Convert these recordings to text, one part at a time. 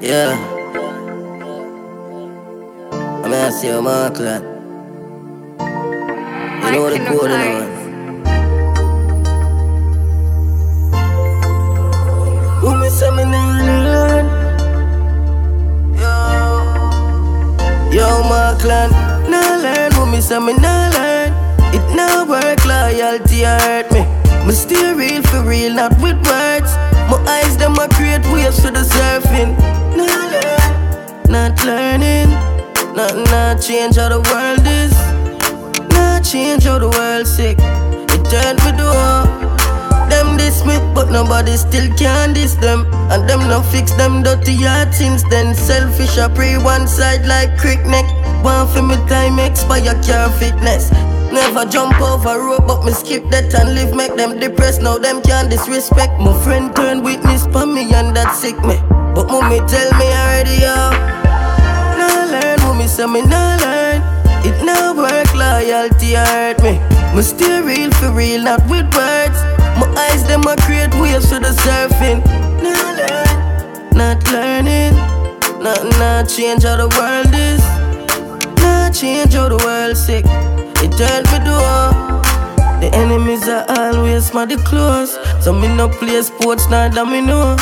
Yeah. I mean, I see lad. You know the code, know, man. Who me say me nah learn? Yo, yo, Markland, nah learn. Who me say me nah learn? It nah work, loyalty hurt me. Me stay real for real, not with words. My eyes them a create waves to the surfing. Not learning. Nothing not change how the world is. Not change how the world sick. It turned me door. Them diss me, but nobody still can diss them. And them no fix them dirty heart since then. Selfish, I pray one side like crick neck. One for me time expire car fitness. Never jump over rope, but me skip that and live make them depressed. Now them can't disrespect. My friend turned witness for me and that sick me. But mommy tell me already, yo. Nah learn, mommy say me nah learn. It nah work, loyalty hurt me. Me stay real for real, not with words. My eyes them a create waves to the surfing. Nah learn, not learning. Nothing not change how the world is. Not change how the world sick. It turned me door. The enemies are always my the close. So me no play sports, neither me know.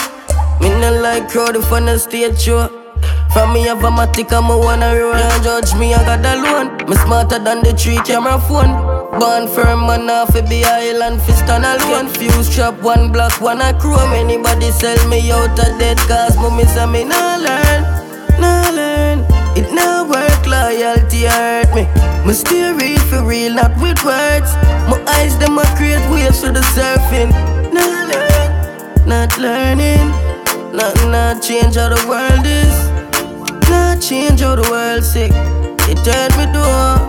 Me no like crowd if on a stage show. From me have a matic and me wanna roll Don't judge me, I got alone. Me smarter than the three camera phone. Born firm man off a be island fist and I'll confuse Chop one block, one a chrome Anybody sell me out of dead cause Mommy say me nah learn, nah learn. It nah work, loyalty hurt me. Me stay real for real, not with words. My eyes them a create waves to the surfing. Nah learn, not learning Nothing not change how the world is not change how the world sick. It turned me door.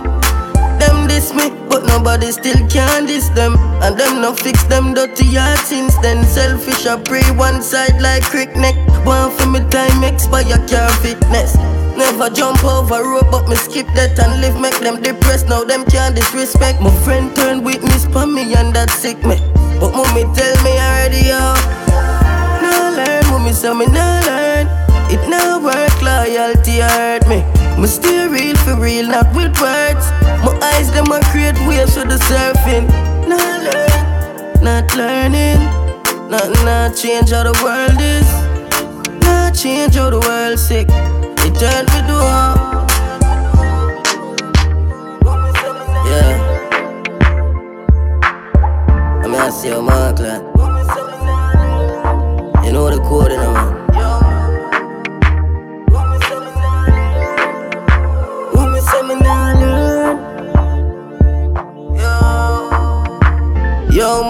Them diss me, but nobody still can diss them. And them no fix them dirty heart since then. Selfish, I pray one side like crick neck. One for me time expire car fitness. Never jump over rope, but me skip that and live make them depressed. Now them can't disrespect. My friend turned witness for me and that sick me. But mommy tell me already, yo. Mommy say me nah learn. It nah work, loyalty hurt me. Me stay real for real, not with words. My eyes them a create waves to the surfing. Nah learn, not learning. Nothing not change how the world is. Not change how the world sick. It turned me door. Yeah. I mean, I see man. Who me say me nah learn? Yo,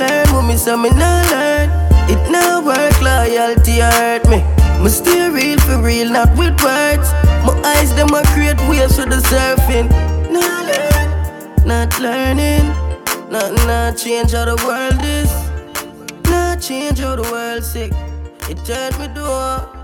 learn. Who me nah learn? It nah work, loyalty hurt me. Me stay real for real, not with words. My eyes them a create waves to the surfing. Nah learn, not learning. Nothing not change how the world is. How the world sick. It turned me door.